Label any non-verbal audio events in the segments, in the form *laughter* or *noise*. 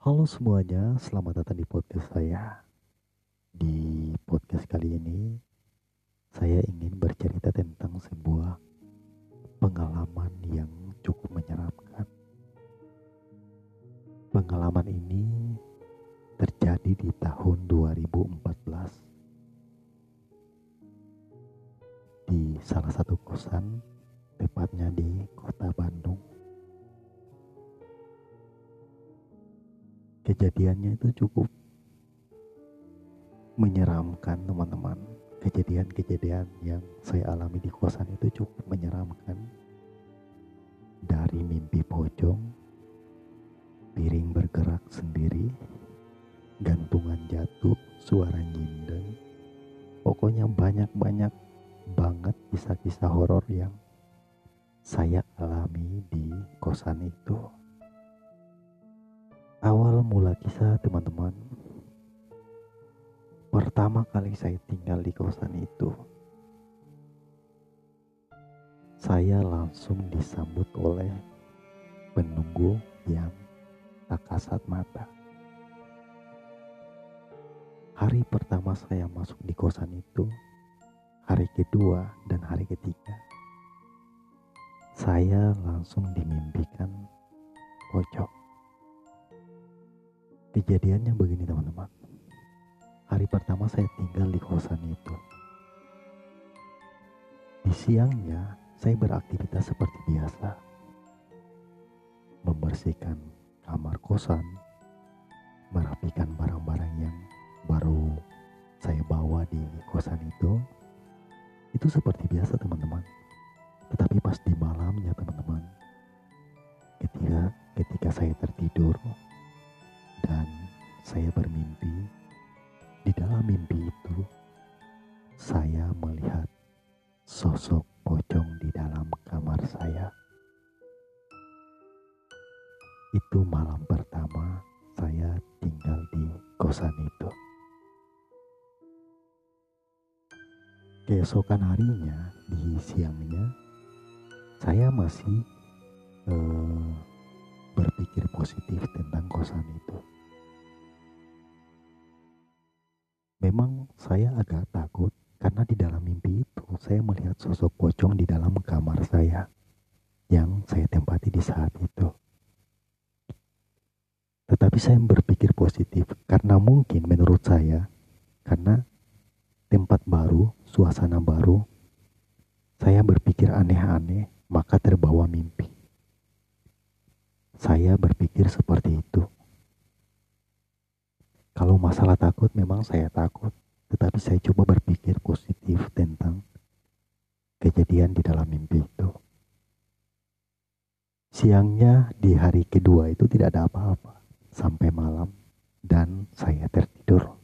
Halo semuanya, selamat datang di podcast saya. Di podcast kali ini, saya ingin bercerita tentang sebuah pengalaman yang cukup menyeramkan. Pengalaman ini terjadi di tahun 2014 di salah satu kosan, tepatnya di kota Bandung. Kejadiannya itu cukup menyeramkan teman-teman. Kejadian-kejadian yang saya alami di kosan itu cukup menyeramkan. Dari mimpi pocong piring bergerak sendiri gantungan jatuh suara nyindeng pokoknya banyak-banyak banget kisah-kisah horor yang saya alami di kosan itu Awal mula kisah teman-teman. Pertama kali saya tinggal di kosan itu Saya langsung disambut oleh penunggu yang tak kasat mata. Hari pertama saya masuk di kosan itu Hari kedua dan hari ketiga Saya langsung dimimpikan pocong Kejadiannya begini teman-teman. Hari pertama saya tinggal di kosan itu. Di siangnya saya beraktivitas seperti biasa. Membersihkan kamar kosan, merapikan barang-barang yang baru saya bawa di kosan itu. Itu seperti biasa teman-teman. Tetapi pas di malamnya teman-teman, ketika ketika saya tertidur, dan saya bermimpi. Di dalam mimpi itu, saya melihat sosok pocong di dalam kamar saya. Itu malam pertama saya tinggal di kosan itu. Keesokan harinya, di siangnya, saya masih uh, berpikir positif tentang kosan itu. Memang saya agak takut karena di dalam mimpi itu saya melihat sosok pocong di dalam kamar saya yang saya tempati di saat itu. Tetapi saya berpikir positif karena mungkin menurut saya karena tempat baru, suasana baru, saya berpikir aneh-aneh maka terbawa mimpi. Saya berpikir seperti itu. Kalau masalah takut memang saya takut, tetapi saya coba berpikir positif tentang kejadian di dalam mimpi itu. Siangnya di hari kedua itu tidak ada apa-apa sampai malam dan saya tertidur.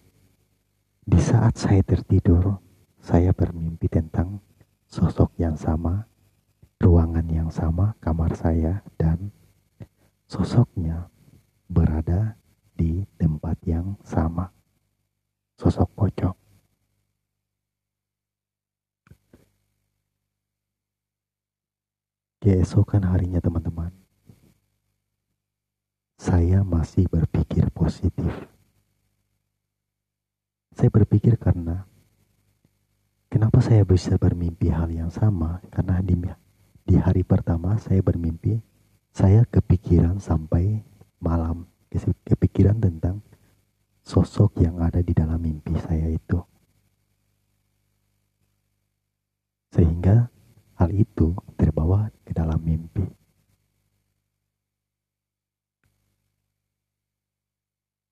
Di saat saya tertidur, saya bermimpi tentang sosok yang sama, ruangan yang sama, kamar saya sosoknya berada di tempat yang sama. Sosok pocong. Keesokan harinya teman-teman, saya masih berpikir positif. Saya berpikir karena kenapa saya bisa bermimpi hal yang sama? Karena di, di hari pertama saya bermimpi, saya kepikiran sampai malam kepikiran tentang sosok yang ada di dalam mimpi saya itu. Sehingga hal itu terbawa ke dalam mimpi.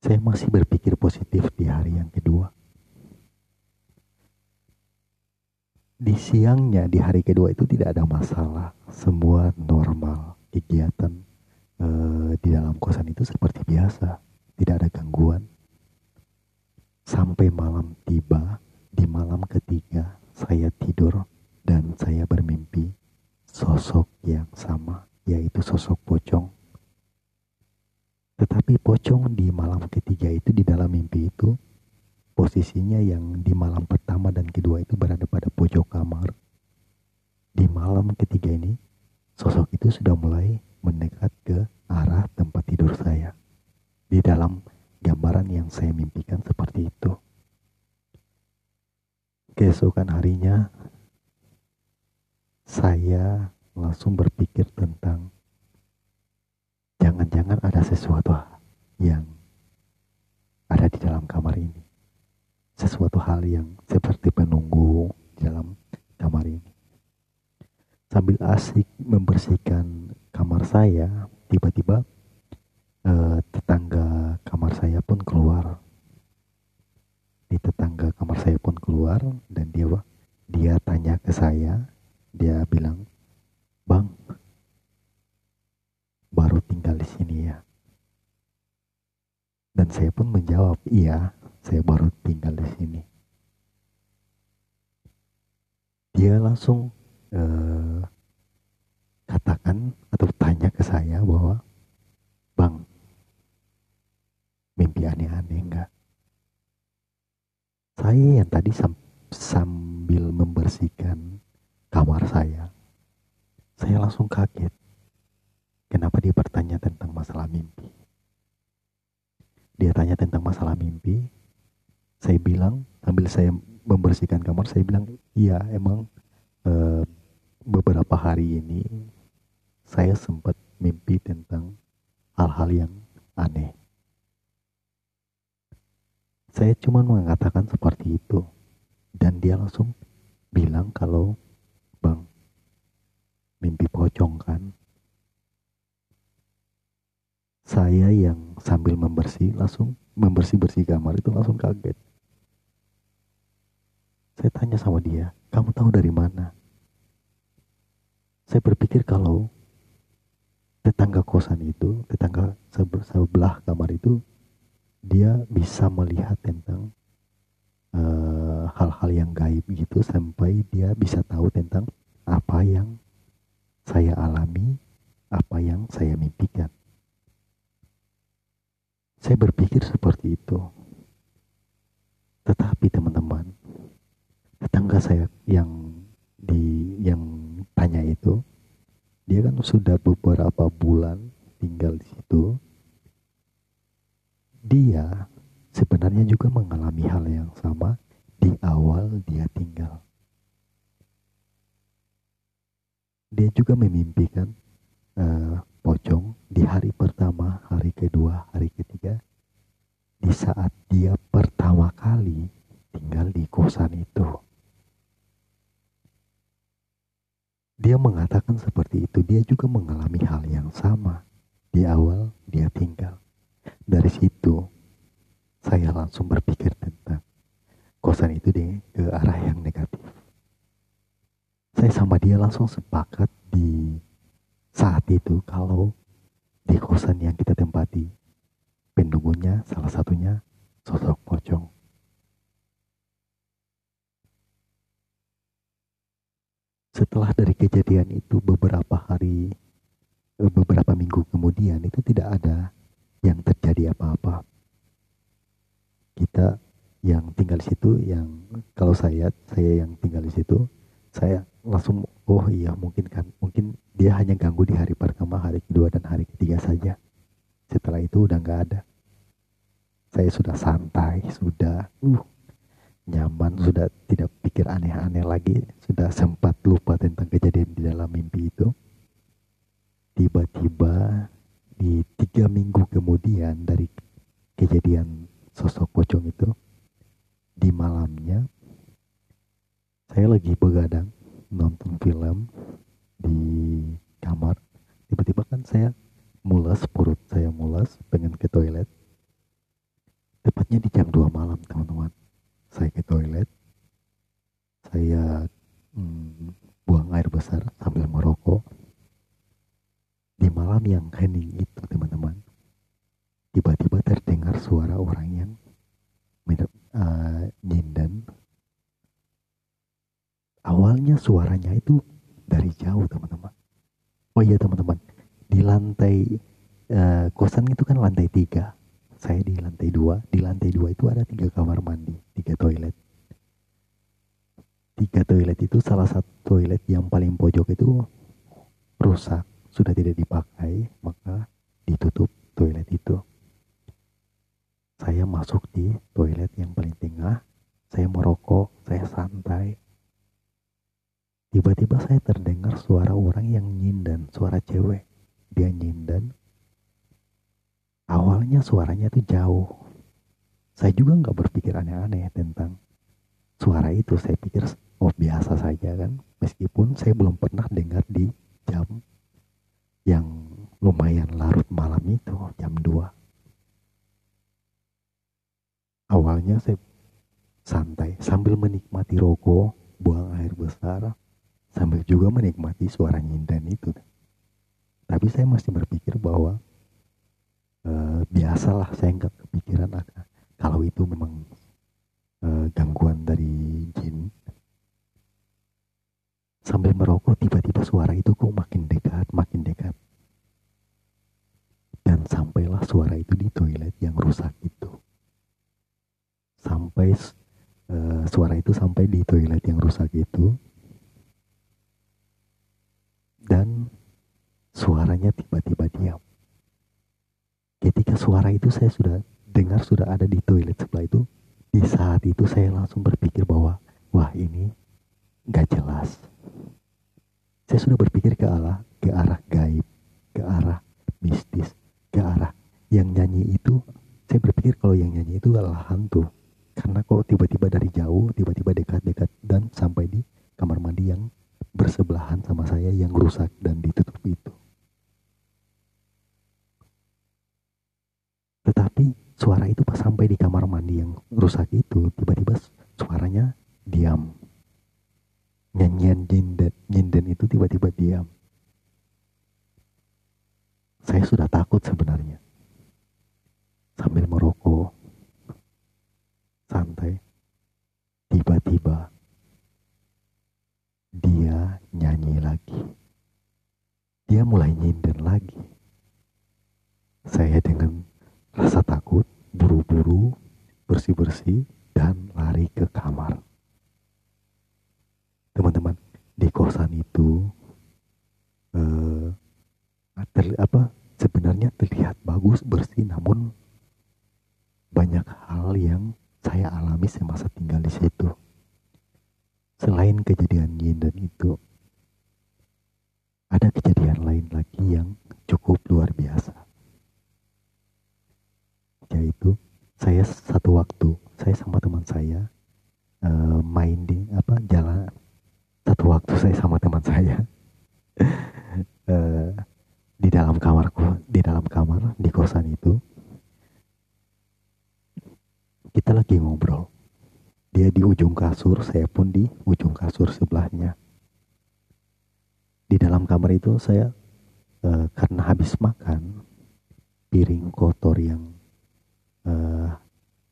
Saya masih berpikir positif di hari yang kedua. Di siangnya, di hari kedua itu tidak ada masalah. Semua normal, kegiatan Eh, di dalam kosan itu seperti biasa, tidak ada gangguan. Sampai malam tiba, di malam ketiga saya tidur dan saya bermimpi sosok yang sama, yaitu sosok pocong. Tetapi pocong di malam ketiga itu di dalam mimpi itu posisinya yang di malam pertama dan kedua itu berada pada pojok kamar. Di malam ketiga ini sosok itu sudah mulai mendekat ke arah tempat tidur saya. di dalam gambaran yang saya mimpikan seperti itu. Keesokan harinya, saya langsung berpikir tentang jangan-jangan ada sesuatu yang ada di dalam kamar ini. Sesuatu hal yang seperti penunggu di dalam kamar ini. Sambil asik membersihkan kamar saya, tiba-tiba eh, tetangga kamar saya pun keluar. Di tetangga kamar saya pun keluar dan dia dia tanya ke saya, dia bilang, "Bang, baru tinggal di sini ya?" Dan saya pun menjawab, "Iya, saya baru tinggal di sini." Dia langsung eh, katakan atau tanya ke saya bahwa Bang, mimpi aneh-aneh enggak? Saya yang tadi sam sambil membersihkan kamar saya, saya langsung kaget. Kenapa dia bertanya tentang masalah mimpi? Dia tanya tentang masalah mimpi. Saya bilang, sambil saya membersihkan kamar, saya bilang, iya emang uh, beberapa hari ini saya sempat mimpi tentang hal-hal yang aneh. Saya cuma mengatakan seperti itu dan dia langsung bilang kalau bang mimpi pocong kan. Saya yang sambil membersih langsung membersih-bersih kamar itu langsung kaget. Saya tanya sama dia, kamu tahu dari mana? Saya berpikir kalau tetangga kosan itu, tetangga sebelah kamar itu, dia bisa melihat tentang eh, hal-hal uh, yang gaib gitu sampai dia bisa tahu tentang apa yang saya alami, apa yang saya mimpikan. Saya berpikir seperti itu. Tetapi teman-teman, tetangga saya yang di tanya itu dia kan sudah beberapa bulan tinggal di situ. Dia sebenarnya juga mengalami hal yang sama. Di awal dia tinggal. Dia juga memimpikan uh, pocong di hari pertama, hari kedua, hari ketiga. Di saat dia pertama kali tinggal di kosan itu. Dia mengatakan seperti itu, dia juga mengalami hal yang sama. Di awal dia tinggal. Dari situ, saya langsung berpikir tentang kosan itu deh ke arah yang negatif. Saya sama dia langsung sepakat di saat itu kalau di kosan yang kita tempati, penunggunya salah satunya sosok pocong. Setelah dari kejadian itu beberapa hari, eh, beberapa minggu kemudian itu tidak ada yang terjadi apa-apa. Kita yang tinggal di situ, yang kalau saya, saya yang tinggal di situ, saya langsung, oh iya mungkin kan, mungkin dia hanya ganggu di hari pertama, hari kedua, dan hari ketiga saja. Setelah itu udah nggak ada. Saya sudah santai, sudah uh, nyaman, sudah tidak pikir aneh-aneh lagi, sudah sempat lupa tentang kejadian di dalam mimpi itu. Tiba-tiba di tiga minggu kemudian dari kejadian sosok pocong itu, di malamnya saya lagi begadang nonton film di kamar. Tiba-tiba kan saya mulas, perut saya mulas, pengen ke toilet. Tepatnya di jam 2 malam, teman-teman saya ke toilet. Saya hmm, buang air besar sambil merokok. Di malam yang hening itu teman-teman tiba-tiba terdengar suara orang yang uh, awalnya suaranya itu dari jauh teman-teman. Oh iya teman-teman di lantai uh, kosan itu kan lantai tiga saya di lantai dua di lantai dua itu ada tiga kamar mandi tiga toilet tiga toilet itu salah satu toilet yang paling pojok itu rusak sudah tidak dipakai maka ditutup toilet itu masuk di toilet yang paling tengah. Saya merokok, saya santai. Tiba-tiba saya terdengar suara orang yang nyindan, suara cewek. Dia nyindan. Awalnya suaranya tuh jauh. Saya juga nggak berpikir aneh-aneh tentang suara itu. Saya pikir oh biasa saja kan. Meskipun saya belum pernah dengar di jam yang lumayan larut malam itu, jam 2 Awalnya saya santai sambil menikmati rokok, buang air besar, sambil juga menikmati suara nyindan itu. Tapi saya masih berpikir bahwa e, biasalah saya nggak kepikiran akan kalau itu memang e, gangguan dari jin. Sambil merokok tiba-tiba suara itu kok makin dekat, makin dekat. Dan sampailah suara itu di toilet yang rusak itu sampai uh, suara itu sampai di toilet yang rusak itu dan suaranya tiba-tiba diam. Ketika suara itu saya sudah dengar sudah ada di toilet sebelah itu, di saat itu saya langsung berpikir bahwa wah ini gak jelas. Saya sudah berpikir ke arah ke arah gaib, ke arah mistis, ke arah yang nyanyi itu. Saya berpikir kalau yang nyanyi itu adalah hantu karena kok tiba-tiba dari jauh tiba-tiba dekat-dekat dan sampai di kamar mandi yang bersebelahan sama saya yang rusak dan ditutup itu tetapi suara itu pas sampai di kamar mandi yang rusak itu tiba-tiba suaranya diam nyanyian nyinden, nyinden itu tiba-tiba diam saya sudah takut sebenarnya sambil merokok santai. Tiba-tiba dia nyanyi lagi. Dia mulai nyinden lagi. Saya dengan rasa takut buru-buru bersih-bersih dan lari ke kamar. Teman-teman, di kosan itu eh, ter, apa sebenarnya terlihat bagus bersih namun banyak hal yang saya alami semasa tinggal di situ. Selain kejadian dan itu, ada kejadian lain lagi yang cukup luar biasa. Yaitu saya satu waktu, saya sama teman saya uh, main di apa jalan satu waktu saya sama teman saya uh, di dalam kamarku, di dalam kamar di kosan itu kita lagi ngobrol. Dia di ujung kasur, saya pun di ujung kasur sebelahnya. Di dalam kamar itu saya uh, karena habis makan piring kotor yang uh,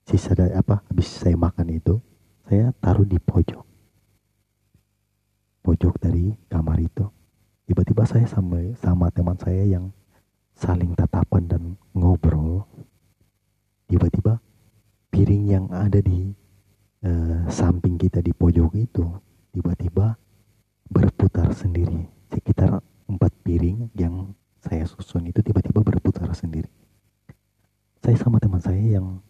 sisa dari apa habis saya makan itu saya taruh di pojok. Pojok dari kamar itu. Tiba-tiba saya sama sama teman saya yang saling tatapan dan ngobrol. Tiba-tiba piring yang ada di uh, samping kita di pojok itu tiba-tiba berputar sendiri. Sekitar empat piring yang saya susun itu tiba-tiba berputar sendiri. Saya sama teman saya yang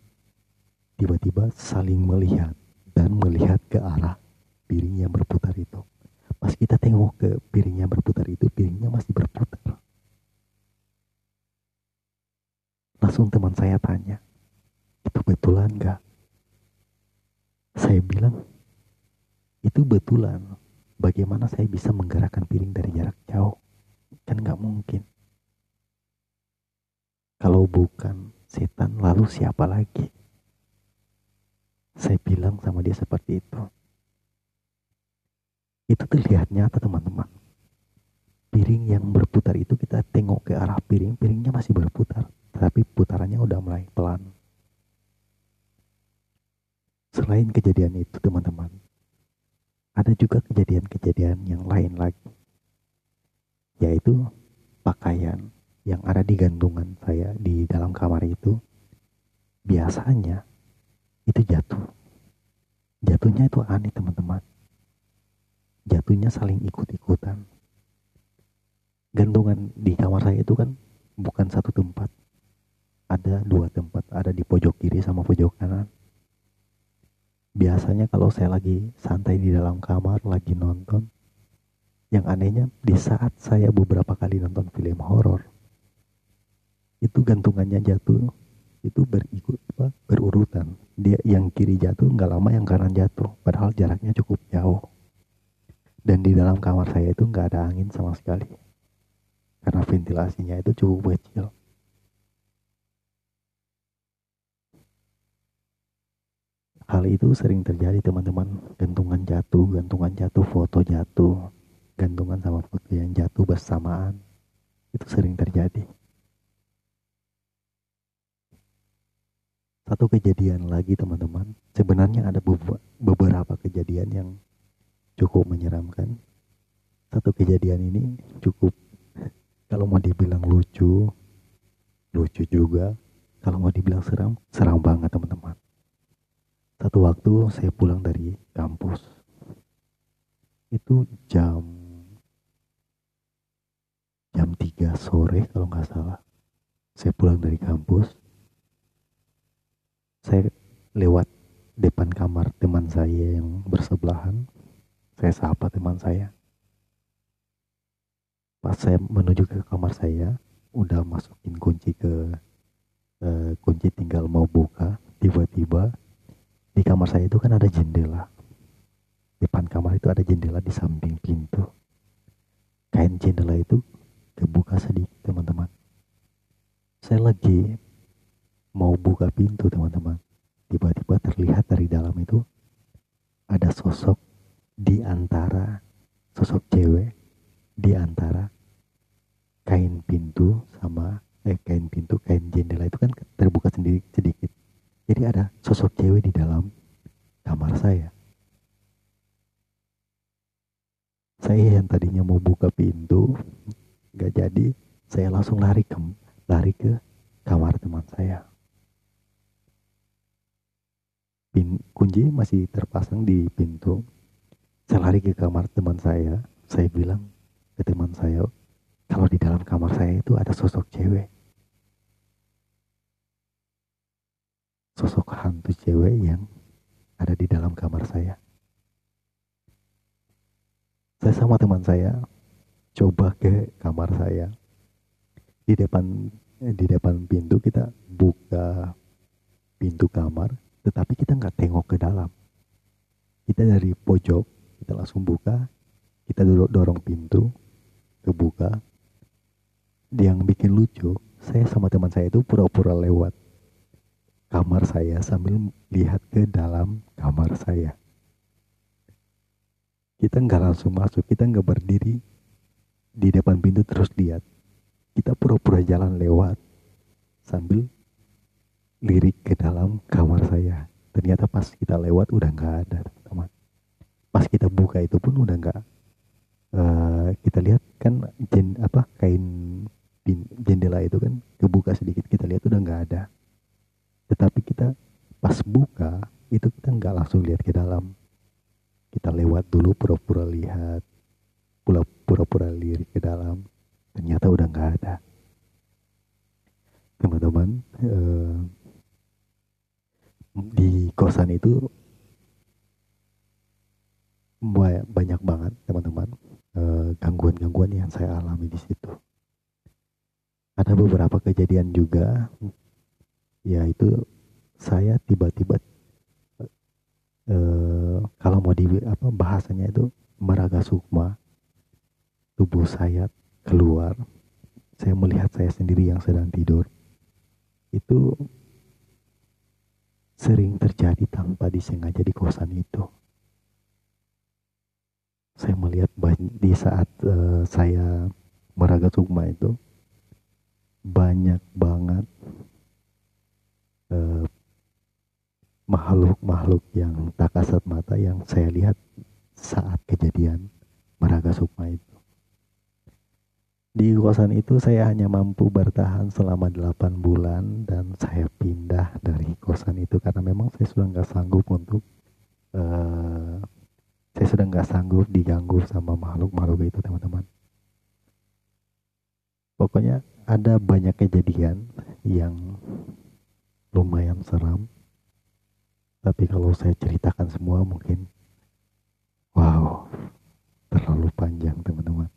tiba-tiba saling melihat dan melihat ke arah piring yang berputar itu. Pas kita tengok ke piring yang berputar itu piringnya masih berputar langsung teman saya tanya itu betulan gak? Saya bilang, itu betulan. Bagaimana saya bisa menggerakkan piring dari jarak jauh? Kan gak mungkin. Kalau bukan setan, lalu siapa lagi? Saya bilang sama dia seperti itu. Itu terlihat nyata teman-teman. Piring yang berputar itu kita tengok ke arah piring, piringnya masih berputar. Tapi putarannya udah mulai pelan. Selain kejadian itu teman-teman, ada juga kejadian-kejadian yang lain lagi. Yaitu pakaian yang ada di gantungan saya di dalam kamar itu biasanya itu jatuh. Jatuhnya itu aneh teman-teman. Jatuhnya saling ikut-ikutan. Gantungan di kamar saya itu kan bukan satu tempat. ada dua tempat, ada di pojok kiri sama pojok kanan. Biasanya kalau saya lagi santai di dalam kamar, lagi nonton, yang anehnya di saat saya beberapa kali nonton film horor, itu gantungannya jatuh, itu berikut apa, berurutan. Dia yang kiri jatuh nggak lama yang kanan jatuh, padahal jaraknya cukup jauh. Dan di dalam kamar saya itu nggak ada angin sama sekali, karena ventilasinya itu cukup kecil. Hal itu sering terjadi teman-teman. Gantungan jatuh, gantungan jatuh, foto jatuh. Gantungan sama foto yang jatuh bersamaan. Itu sering terjadi. Satu kejadian lagi teman-teman. Sebenarnya ada beberapa kejadian yang cukup menyeramkan. Satu kejadian ini cukup kalau mau dibilang lucu, lucu juga. Kalau mau dibilang seram, seram banget teman-teman. Satu waktu saya pulang dari kampus. Itu jam jam 3 sore kalau nggak salah. Saya pulang dari kampus. Saya lewat depan kamar teman saya yang bersebelahan. Saya sapa teman saya. Pas saya menuju ke kamar saya, udah masukin kunci ke uh, kunci tinggal mau buka, tiba-tiba di kamar saya itu kan ada jendela. Depan kamar itu ada jendela di samping pintu. Kain jendela itu kebuka sedikit teman-teman. Saya lagi mau buka pintu teman-teman. Tiba-tiba terlihat dari dalam itu ada sosok di antara sosok cewek di antara kain pintu sama eh kain pintu kain jendela itu kan terbuka sendiri sedikit jadi ada sosok cewek di dalam kamar saya. Saya yang tadinya mau buka pintu, gak jadi, saya langsung lari ke lari ke kamar teman saya. Pin, kunci masih terpasang di pintu. Saya lari ke kamar teman saya. Saya bilang ke teman saya, kalau di dalam kamar saya itu ada sosok cewek. Sosok hantu cewek yang ada di dalam kamar saya. Saya sama teman saya coba ke kamar saya. Di depan di depan pintu kita buka pintu kamar, tetapi kita nggak tengok ke dalam. Kita dari pojok, kita langsung buka, kita dorong, pintu, kebuka. Yang bikin lucu, saya sama teman saya itu pura-pura lewat kamar saya sambil lihat ke dalam kamar saya. Kita nggak langsung masuk, kita nggak berdiri di depan pintu terus lihat. Kita pura-pura jalan lewat sambil lirik ke dalam kamar saya. Ternyata pas kita lewat udah nggak ada teman-teman. Pas kita buka itu pun udah nggak. Uh, kita lihat kan jen, apa kain jendela itu kan kebuka sedikit kita lihat udah nggak ada tetapi kita pas buka itu kita nggak langsung lihat ke dalam. Kita lewat dulu pura-pura lihat, pura-pura lirik ke dalam. Ternyata udah nggak ada. Teman-teman, eh, di kosan itu banyak banget teman-teman eh, gangguan-gangguan yang saya alami di situ. Ada beberapa kejadian juga yaitu saya tiba-tiba eh, kalau mau di apa bahasanya itu meraga sukma tubuh saya keluar saya melihat saya sendiri yang sedang tidur itu sering terjadi tanpa disengaja di kosan itu. Saya melihat di saat uh, saya meraga sukma itu banyak banget Eh, makhluk-makhluk yang tak kasat mata yang saya lihat saat kejadian Maraga Sukma itu. Di kosan itu saya hanya mampu bertahan selama 8 bulan dan saya pindah dari kosan itu karena memang saya sudah nggak sanggup untuk uh, saya sudah nggak sanggup diganggu sama makhluk-makhluk itu teman-teman. Pokoknya ada banyak kejadian yang lumayan seram. Tapi kalau saya ceritakan semua mungkin wow, terlalu panjang teman-teman.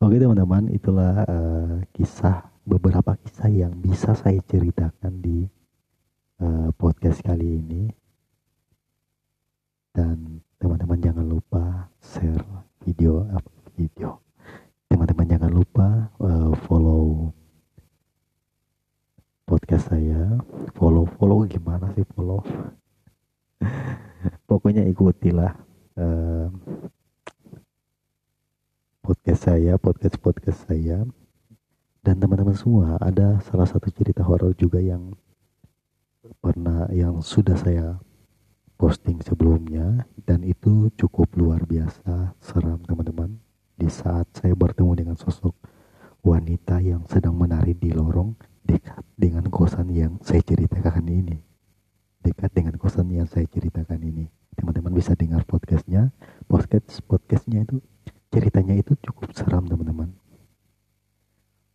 Oke teman-teman, itulah uh, kisah beberapa kisah yang bisa saya ceritakan di uh, podcast kali ini. Dan teman-teman jangan lupa share video apa video. Teman-teman jangan lupa uh, follow podcast saya, follow follow gimana sih follow? *laughs* Pokoknya ikutilah uh, podcast saya, podcast podcast saya. Dan teman-teman semua ada salah satu cerita horor juga yang pernah yang sudah saya posting sebelumnya. Dan itu cukup luar biasa seram teman-teman. Di saat saya bertemu dengan sosok wanita yang sedang menari di lorong dekat dengan kosan yang saya ceritakan ini dekat dengan kosan yang saya ceritakan ini teman-teman bisa dengar podcastnya podcast podcastnya itu ceritanya itu cukup seram teman-teman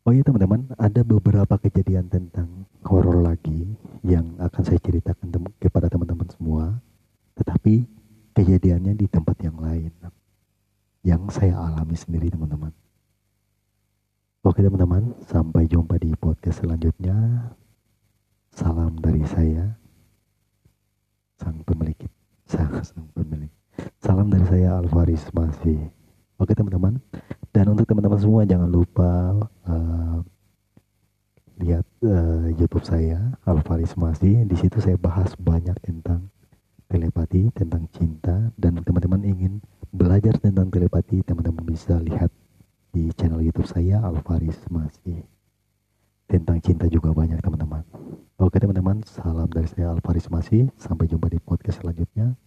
Oh iya teman-teman, ada beberapa kejadian tentang horor lagi yang akan saya ceritakan tem kepada teman-teman semua. Tetapi kejadiannya di tempat yang lain. Yang saya alami sendiri teman-teman. Oke teman-teman, sampai jumpa di podcast selanjutnya. Salam dari saya, sang pemilik, sang, sang pemilik. Salam dari saya Alvaris masih. Oke teman-teman, dan untuk teman-teman semua jangan lupa uh, lihat uh, YouTube saya Alvaris Masih. Di situ saya bahas banyak tentang telepati, tentang cinta dan teman-teman ingin belajar tentang telepati, teman-teman bisa lihat di channel YouTube saya Alvaris Masih. Tentang cinta juga banyak teman-teman. Oke teman-teman, salam dari saya Alvaris Masih. Sampai jumpa di podcast selanjutnya.